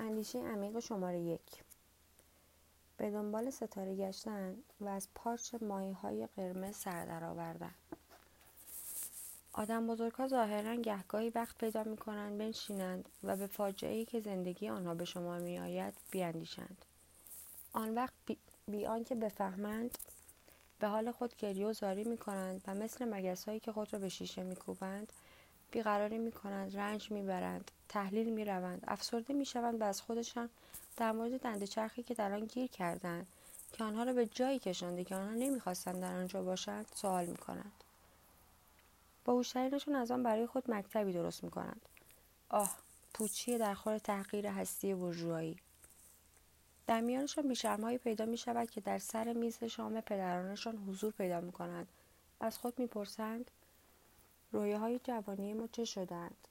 اندیشه عمیق شماره یک. به دنبال ستاره گشتن و از پارچ ماهی های قرمز سر درآوردن آدم بزرگ ها ظاهرا گهگاهی وقت پیدا می کنند بنشینند و به فاجعه ای که زندگی آنها به شما می آید بیاندیشند. آن وقت بی, بی آنکه بفهمند به حال خود گریه و زاری می کنند و مثل مگس هایی که خود را به شیشه می کوبند بیقراری می کنند رنج می برند تحلیل می روند افسرده می شوند و از خودشان در مورد دنده چرخی که در آن گیر کردند که آنها را به جایی کشانده که آنها نمی‌خواستند در آنجا باشند سوال می کنند باهوشترینشان از آن برای خود مکتبی درست می کنند آه پوچی در خور تحقیر هستی برجوهایی در میانشان بیشرمهایی پیدا می شود که در سر میز شام پدرانشان حضور پیدا می کنند از خود می‌پرسند های جوانی ما چه شدند؟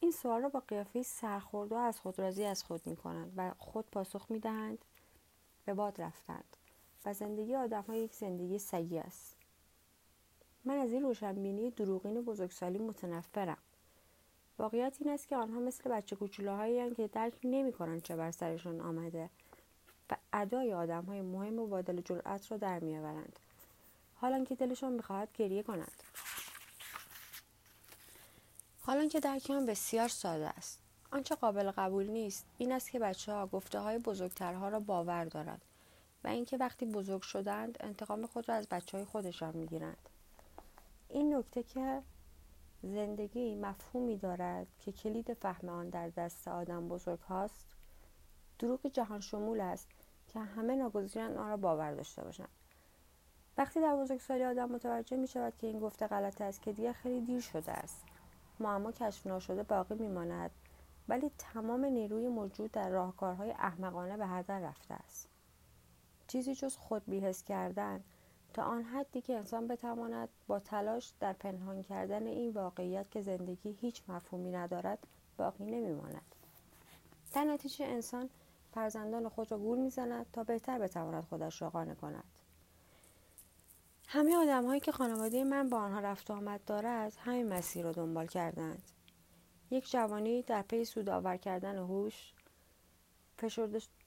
این سوال را با قیافه سرخورده و از خود راضی از خود می کنند و خود پاسخ می دهند به باد رفتند و زندگی آدم ها یک زندگی سگی است. من از این روشنبینی دروغین بزرگسالی متنفرم. واقعیت این است که آنها مثل بچه کوچولوهایی که درک نمی کنند چه بر سرشان آمده و ادای آدم های مهم و بادل جرأت را در میآورند. حالا که دلشان می‌خواهد گریه کنند. حالا که درک آن بسیار ساده است. آنچه قابل قبول نیست این است که بچه ها گفته های بزرگترها را باور دارند و اینکه وقتی بزرگ شدند انتقام خود را از بچه های خودشان می‌گیرند. این نکته که زندگی مفهومی دارد که کلید فهم آن در دست آدم بزرگ هاست دروغ جهان شمول است که همه ناگزیرند آن را باور داشته باشند. وقتی در بزرگسالی آدم متوجه می شود که این گفته غلط است که دیگر خیلی دیر شده است. معما کشف ناشده باقی میماند ولی تمام نیروی موجود در راهکارهای احمقانه به هدر رفته است. چیزی جز خود بیهس کردن تا آن حدی که انسان بتواند با تلاش در پنهان کردن این واقعیت که زندگی هیچ مفهومی ندارد باقی نمیماند. در نتیجه انسان فرزندان خود را گول می‌زند تا بهتر بتواند خودش را قانع کند. همه آدم هایی که خانواده من با آنها رفت آمد دارد همین مسیر را دنبال کردند. یک جوانی در پی سودآور کردن هوش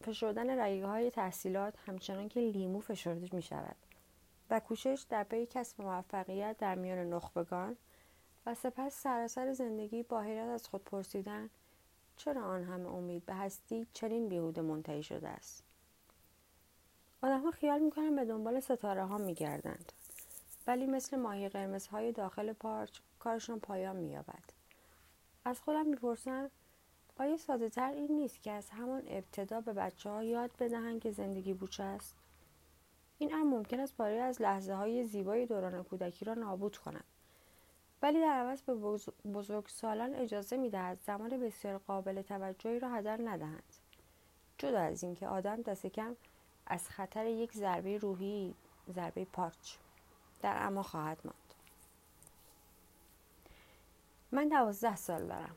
فشردن رگه های تحصیلات همچنان که لیمو فشرده می شود و کوشش در پی کسب موفقیت در میان نخبگان و سپس سراسر زندگی با حیرت از خود پرسیدن چرا آن همه امید به هستی چنین بیهوده منتهی شده است. آدمها خیال می‌کنن به دنبال ستاره ها میگردند. ولی مثل ماهی قرمزهای داخل پارچ کارشان پایان مییابد. از خودم می‌پرسم آیا ساده تر این نیست که از همان ابتدا به بچه ها یاد بدهند که زندگی بوچه است؟ این امر ممکن است برای از لحظه های زیبای دوران کودکی را نابود کنند ولی در عوض به بزرگ سالان اجازه می‌دهد زمان بسیار قابل توجهی را هدر ندهند. جدا از اینکه آدم دست کم از خطر یک ضربه روحی ضربه پارچ. در اما خواهد ماند. من دوازده سال دارم.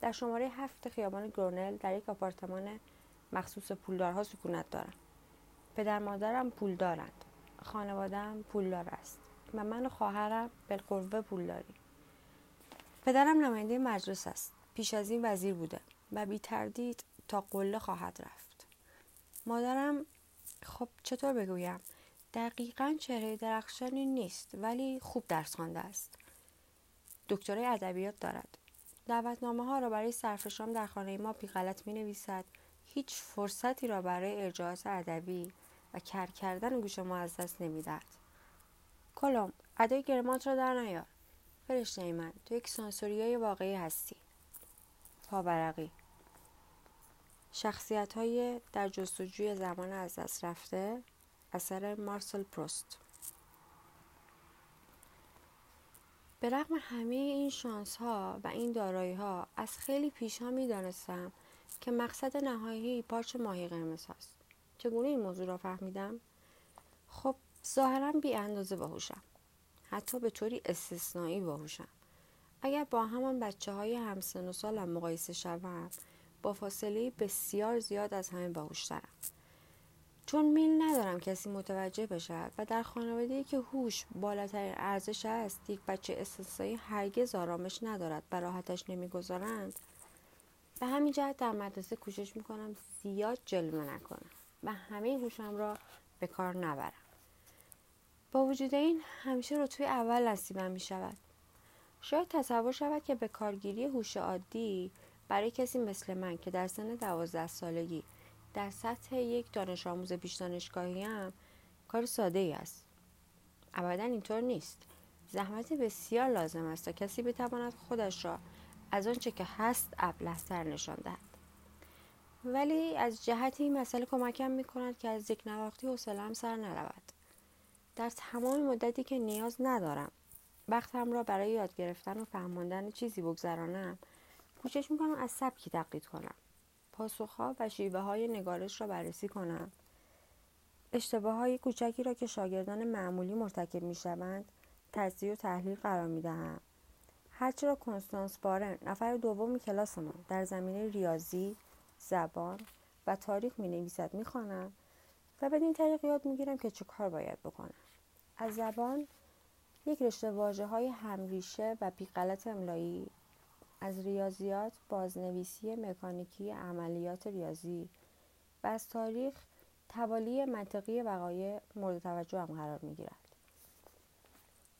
در شماره هفت خیابان گرونل در یک آپارتمان مخصوص پولدارها سکونت دارم. پدر مادرم پول دارند خانوادم پولدار است و من و خواهرم بالقوه پول داریم. پدرم نماینده مجلس است. پیش از این وزیر بوده و بی تردید تا قله خواهد رفت. مادرم خب چطور بگویم؟ دقیقا چهره درخشانی نیست ولی خوب درس خوانده است. دکترای ادبیات دارد. دعوتنامه ها را برای صرف شام در خانه ما غلط می نویسد هیچ فرصتی را برای ارجاعات ادبی و کر کردن گوش ما از دست نمی‌دهد. کلم ادای گرمات را در نیار. فرشته من تو یک سانسوریای واقعی هستی. پابرقی. شخصیت های در جستجوی زمان از دست رفته؟ اثر مارسل پروست. به رغم همه این شانس ها و این دارایی ها از خیلی پیش ها می دانستم که مقصد نهایی پارچ ماهی قرمز هست. چگونه این موضوع را فهمیدم؟ خب ظاهرا بی اندازه باهوشم. حتی به طوری استثنایی باهوشم. اگر با همان بچه های همسن و سالم مقایسه شوم با فاصله بسیار زیاد از همه باهوشترم. چون میل ندارم کسی متوجه بشد و در خانواده که هوش بالاترین ارزش است یک بچه استثنایی هرگز آرامش ندارد و راحتش نمی‌گذارند. به همین جهت در مدرسه کوشش می‌کنم زیاد جلوه نکنم و همه هوشم را به کار نبرم. با وجود این همیشه رتبه اول نصیبم می شود شاید تصور شود که به کارگیری هوش عادی برای کسی مثل من که در سن دوازده سالگی در سطح یک دانش آموز پیش دانشگاهی هم کار ساده ای است. ابدا اینطور نیست. زحمت بسیار لازم است تا کسی بتواند خودش را از آنچه که هست ابلهتر نشان دهد. ولی از جهت این مسئله کمکم می کند که از یک نواختی حوصلهام سر نرود. در تمام مدتی که نیاز ندارم وقتم را برای یاد گرفتن و فهماندن چیزی بگذرانم کوشش می‌کنم از سبکی تقلید کنم. پاسخها و شیوه های نگارش را بررسی کنم. اشتباه های کوچکی را که شاگردان معمولی مرتکب می‌شوند تجزیه و تحلیل قرار می‌دهم. هرچه را کنستانس بارن نفر دوم کلاسمان در زمینه ریاضی زبان و تاریخ می نویسد می خوانم و بدین طریق یاد می گیرم که چه کار باید بکنم. از زبان یک رشته واجه های همریشه و بیغلط املایی. از ریاضیات بازنویسی مکانیکی عملیات ریاضی. و از تاریخ توالی منطقی وقایع مورد توجه هم قرار می گیرد.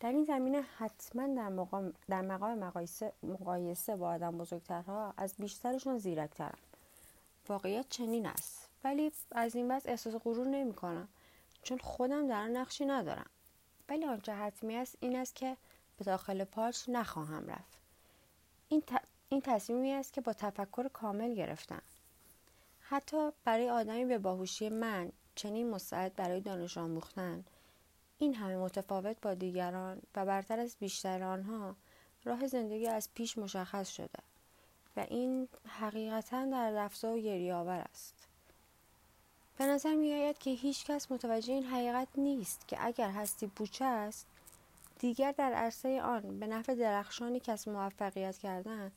در این زمینه حتما در مقام, در مقام مقایسه, مقایسه با آدم بزرگترها از بیشترشون زیرکترم واقعیت چنین است. ولی از این وضع احساس غرور نمی کنم چون خودم در نقشی ندارم. ولی آنچه حتمی است این است که به داخل پارچ نخواهم رفت. این, این تصمیمی است که با تفکر کامل گرفتم. حتی برای آدمی به باهوشی من چنین مستعد برای دانش آموختن این همه متفاوت با دیگران و برتر از بیشتر آنها راه زندگی از پیش مشخص شده و این حقیقتا در رفتار گریهآور است. به نظر می آید که هیچ کس متوجه این حقیقت نیست که اگر هستی پوچه است دیگر در عرصه آن به نفع درخشانی کس موفقیت کردن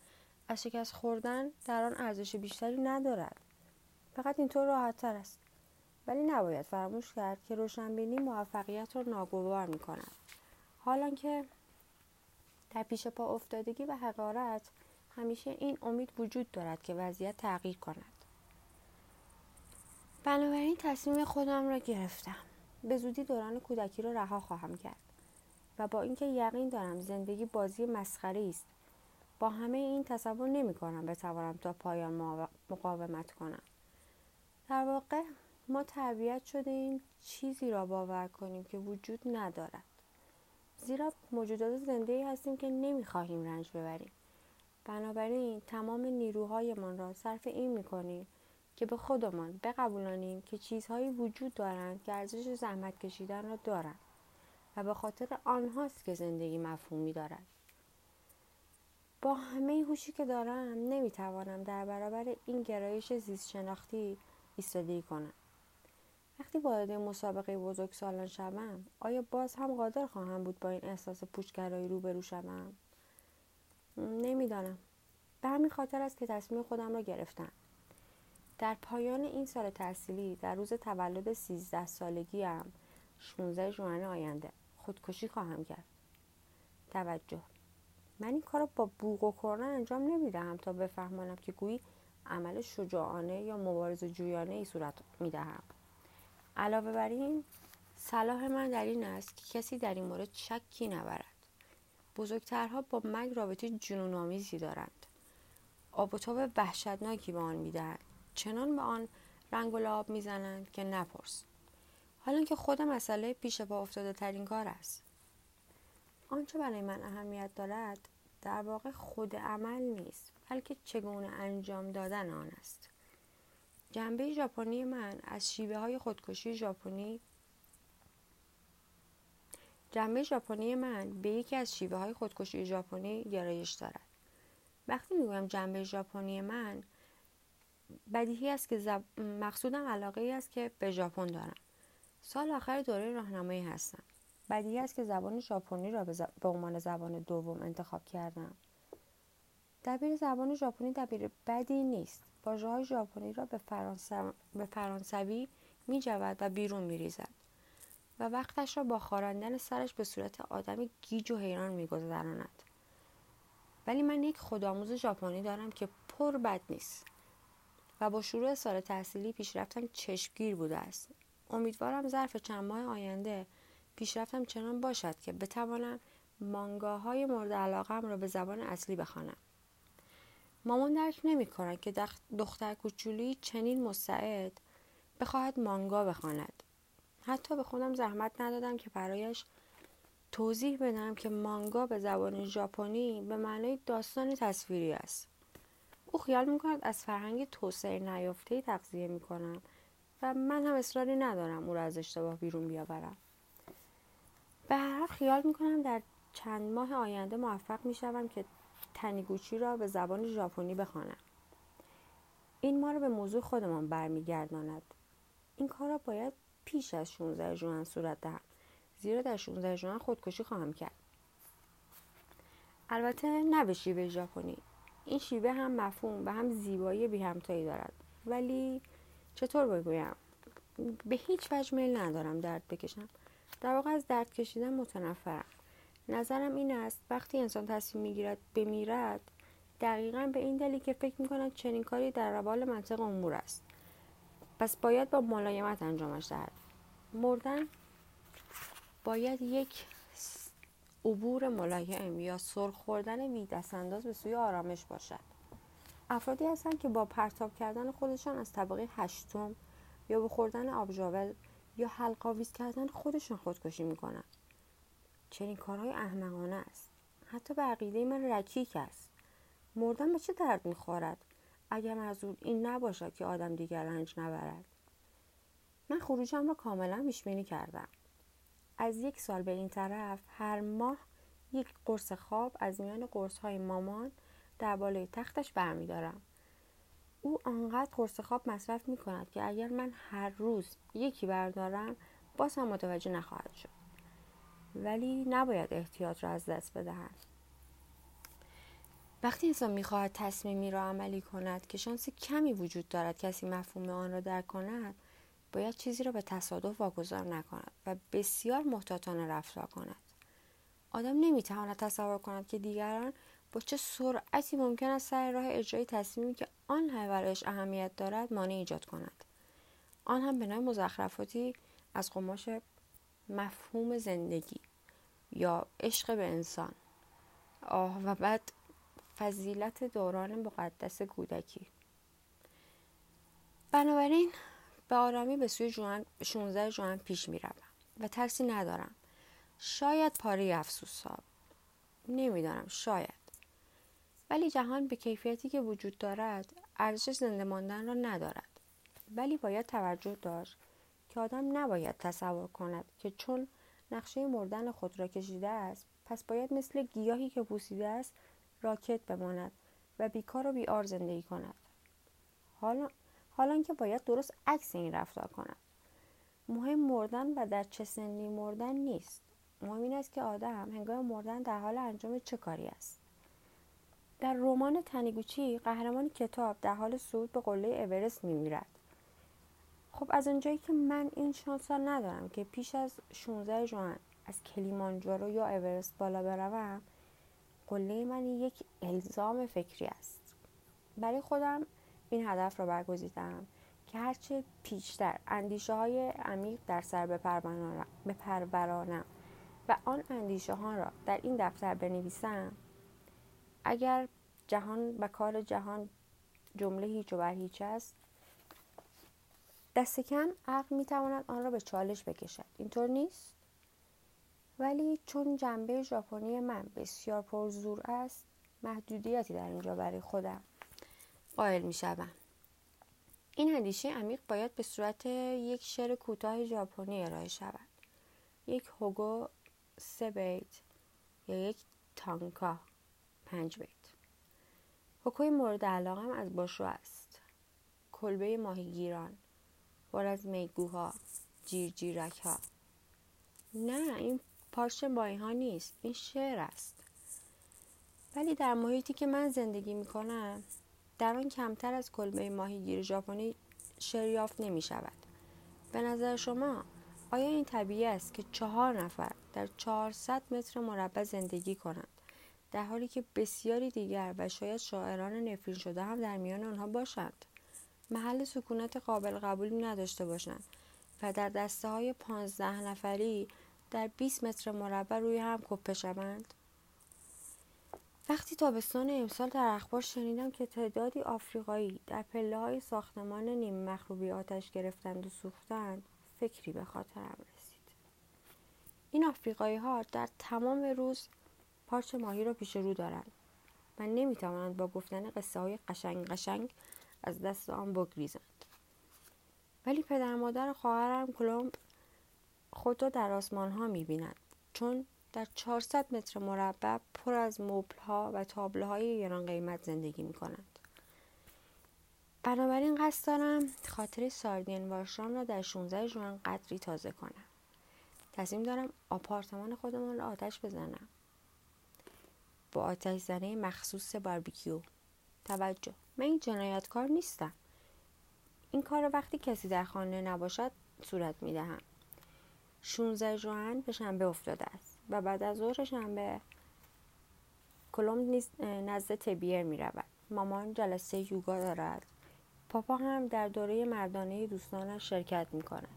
از شکست خوردن در آن ارزش بیشتری ندارد. فقط اینطور راحت تر است. ولی نباید فراموش کرد که روشنبینی موفقیت را ناگوار می کند حالا که در پیش پا افتادگی و حقارت همیشه این امید وجود دارد که وضعیت تغییر کند. بنابراین تصمیم خودم را گرفتم. به زودی دوران کودکی را رها خواهم کرد. و با اینکه یقین دارم زندگی بازی مسخره است. با همه این تصور نمی کنم بتوانم تا پایان مقاومت کنم. در واقع ما تربیت شده این چیزی را باور کنیم که وجود ندارد. زیرا موجودات زنده هستیم که نمی‌خواهیم رنج ببریم. بنابراین تمام نیروهایمان را صرف این می‌کنیم که به خودمان بقبولانیم که چیزهایی وجود دارند که ارزش زحمت کشیدن را دارند. و به خاطر آنهاست که زندگی مفهومی دارد. با همه هوشی که دارم نمی‌توانم در برابر این گرایش زیست شناختی ایستادگی کنم. وقتی وارد مسابقه بزرگ سالان شوم آیا باز هم قادر خواهم بود با این احساس پوچگرایی روبرو شوم؟ نمی‌دانم. به همین خاطر است که تصمیم خودم را گرفتم. در پایان این سال تحصیلی در روز تولد سیزده سالگی هم 16 ژوئن آینده. خودکشی خواهم کرد. توجه. من این کار را با بوق و کرنه انجام نمی‌دهم تا بفهمانم که گویی عمل شجاعانه یا مبارز جویانه ای صورت می‌دهم. علاوه بر این صلاح من در این است که کسی در این مورد شکی نبرد. بزرگترها با مگ رابطه جنون آمیزی دارند. آب و تاب وحشتناکی به آن می‌دهند. چنان به آن رنگ و لعاب می‌زنند که نپرس. حالا که خود مسئله پیش پا افتاده ترین کار است. آنچه برای من اهمیت دارد در واقع خود عمل نیست بلکه چگونه انجام دادن آن است. جنبه ژاپنی من از شیوه های خودکشی ژاپنی جنبه ژاپنی من به یکی از شیوه های خودکشی ژاپنی گرایش دارد. وقتی می‌گویم جنبه ژاپنی من بدیهی است که زب... مقصودم علاقه ای است که به ژاپن دارم. سال آخر دوره راهنمایی هستم. بدیهی است که زبان ژاپنی را به, عنوان زبان دوم انتخاب کردم. دبیر زبان ژاپنی دبیر بدی نیست. واژه های ژاپنی را به, به فرانسوی می جود و بیرون می ریزد و وقتش را با خاراندن سرش به صورت آدمی گیج و حیران می گذراند. ولی من یک خودآموز ژاپنی دارم که پر بد نیست و با شروع سال تحصیلی پیشرفتم چشمگیر بوده است. امیدوارم ظرف چند ماه آینده پیشرفتم چنان باشد که بتوانم مانگاهای مورد علاقم را به زبان اصلی بخوانم. مامان درک نمی که دختر کوچولی چنین مستعد بخواهد مانگا بخواند. حتی به خودم زحمت ندادم که برایش توضیح بدم که مانگا به زبان ژاپنی به معنای داستان تصویری است. او خیال می‌کند از فرهنگ توسعه نیافته تغذیه می‌کنم. و من هم اصراری ندارم او را از اشتباه بیرون بیاورم. به هر خیال می‌کنم در چند ماه آینده موفق می‌شوم که تنیگوچی را به زبان ژاپنی بخوانم. این ما را به موضوع خودمان برمیگرداند. این کار را باید پیش از 16 ژوئن صورت دهم. زیرا در 16 ژوئن خودکشی خواهم کرد. البته نه به شیوه ژاپنی. این شیوه هم مفهوم و هم زیبایی بی همتایی دارد. ولی چطور بگویم؟ به هیچ وجه میل ندارم درد بکشم. در واقع از درد کشیدن متنفرم. نظرم این است وقتی انسان تصمیم می‌گیرد بمیرد دقیقا به این دلیل که فکر می‌کند چنین کاری در روال منطق امور است. پس باید با ملایمت انجامش دهد. مردن باید یک عبور ملایم یا سرخ خوردن وی انداز به سوی آرامش باشد. افرادی هستند که با پرتاب کردن خودشان از طبقه هشتم یا به خوردن آبژاول یا حلقاویز کردن خودشان خودکشی می‌کنند چنین کارهای احمقانه است. حتی به عقیده من رکیک است. مردن به چه درد می‌خورد؟ اگر منظور این نباشد که آدم دیگر رنج نبرد. من خروجم را کاملا پیشبینی کردم. از یک سال به این طرف هر ماه یک قرص خواب از میان قرص های مامان در بالای تختش برمیدارم. او آنقدر قرص خواب مصرف می کند که اگر من هر روز یکی بردارم باز هم متوجه نخواهد شد. ولی نباید احتیاط را از دست بدهم. وقتی انسان می‌خواهد تصمیمی را عملی کند که شانس کمی وجود دارد کسی مفهوم آن را درک کند باید چیزی را به تصادف واگذار نکند و بسیار محتاطانه رفتار کند. آدم نمی‌تواند تصور کند که دیگران چه سرعتی ممکن است سر راه اجرای تصمیمی که آن برایش اهمیت دارد مانع ایجاد کند. آن هم به نوع مزخرفاتی از قماش مفهوم زندگی یا عشق به انسان. آه و بعد فضیلت دوران مقدس کودکی. بنابراین به آرامی به سوی جوان 16 جوان پیش می روم و ترسی ندارم. شاید پاره افسوس ها نمی‌دانم شاید. ولی جهان به کیفیتی که وجود دارد ارزش زنده ماندن را ندارد. ولی باید توجه داشت که آدم نباید تصور کند که چون نقشه مردن خود را کشیده است پس باید مثل گیاهی که پوسیده است راکت بماند و بیکار و بیار زندگی کند. حالا حالا که باید درست عکس این رفتار کند. مهم مردن و در چه سنی مردن نیست. مهم این است که آدم هنگام مردن در حال انجام چه کاری است. در رمان تنیگوچی قهرمان کتاب در حال صعود به قله اورست میمیرد. خب از اونجایی که من این شانس را ندارم که پیش از 16 ژوئن از کلیمانجارو یا اورست بالا بروم قله من یک الزام فکری است. برای خودم این هدف را برگزیدم که هرچه پیشتر اندیشه های عمیق در سر بپرورانم و آن اندیشه ها را در این دفتر بنویسم اگر جهان و کار جهان جمله هیچ و بر هیچ است دست کم عقل می‌تواند آن را به چالش بکشد. اینطور نیست؟ ولی چون جنبه ژاپنی من بسیار پرزور است محدودیتی در اینجا برای خودم قائل می شدم. این اندیشه عمیق باید به صورت یک شعر کوتاه ژاپنی ارائه شود. یک هوگو سه بیت یا یک تانکا. پنج بیت. حکوی مورد علاقم از باشو است. کلبه ماهیگیران پر از میگوها جیرجیرک ها نه این پارچ ماهی ها نیست این شعر است. ولی در محیطی که من زندگی می کنم در آن کمتر از کلبه ماهیگیر ژاپنی شریافت نمی شود به نظر شما آیا این طبیعی است که چهار نفر در چهارصد متر مربع زندگی کنند؟ در حالی که بسیاری دیگر و شاید شاعران نفرین شده هم در میان آنها باشند. محل سکونت قابل قبولی نداشته باشند و در دسته های پانزده نفری در 20 متر مربع روی هم کپه شوند. وقتی تابستان امسال در اخبار شنیدم که تعدادی آفریقایی در پله های ساختمان نیم مخروبی آتش گرفتند و سوختند فکری به خاطرم رسید. این آفریقایی ها در تمام روز پارچ ماهی را پیش رو دارند و نمی‌توانند با گفتن قصه های قشنگ قشنگ از دست آن بگریزند ولی پدر مادر خواهرم کلمب خود را در آسمان ها می‌بینند چون در 400 متر مربع پر از مبل ها و تابلو های قیمت زندگی می کنند. بنابراین قصد دارم خاطر ساردین وارشام را در 16 ژوئن قدری تازه کنم. تصمیم دارم آپارتمان خودمان را آتش بزنم. با آتش زنه مخصوص باربیکیو. توجه من این جنایتکار نیستم. این کار را وقتی کسی در خانه نباشد صورت می دهم. 16 ژوئن به شنبه افتاده است. و بعد از ظهر شنبه کلوم نزد تبیر می رود. مامان جلسه یوگا دارد. پاپا هم در دوره مردانه دوستانش شرکت می کند.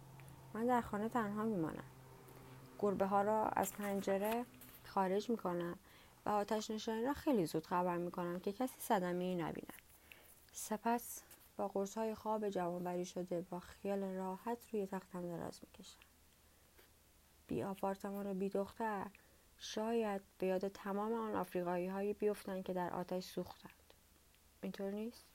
من در خانه تنها می مانم. گربه ها را از پنجره خارج می کنم و آتش نشانی را خیلی زود خبر می کنم که کسی صدمه ای نبیند. سپس با قرص های خواب جوانبری شده با خیال راحت روی تختم دراز می کشم. بی آپارتمان و بی دختر شاید به یاد تمام آن آفریقایی هایی بیفتند که در آتش سوختند اینطور نیست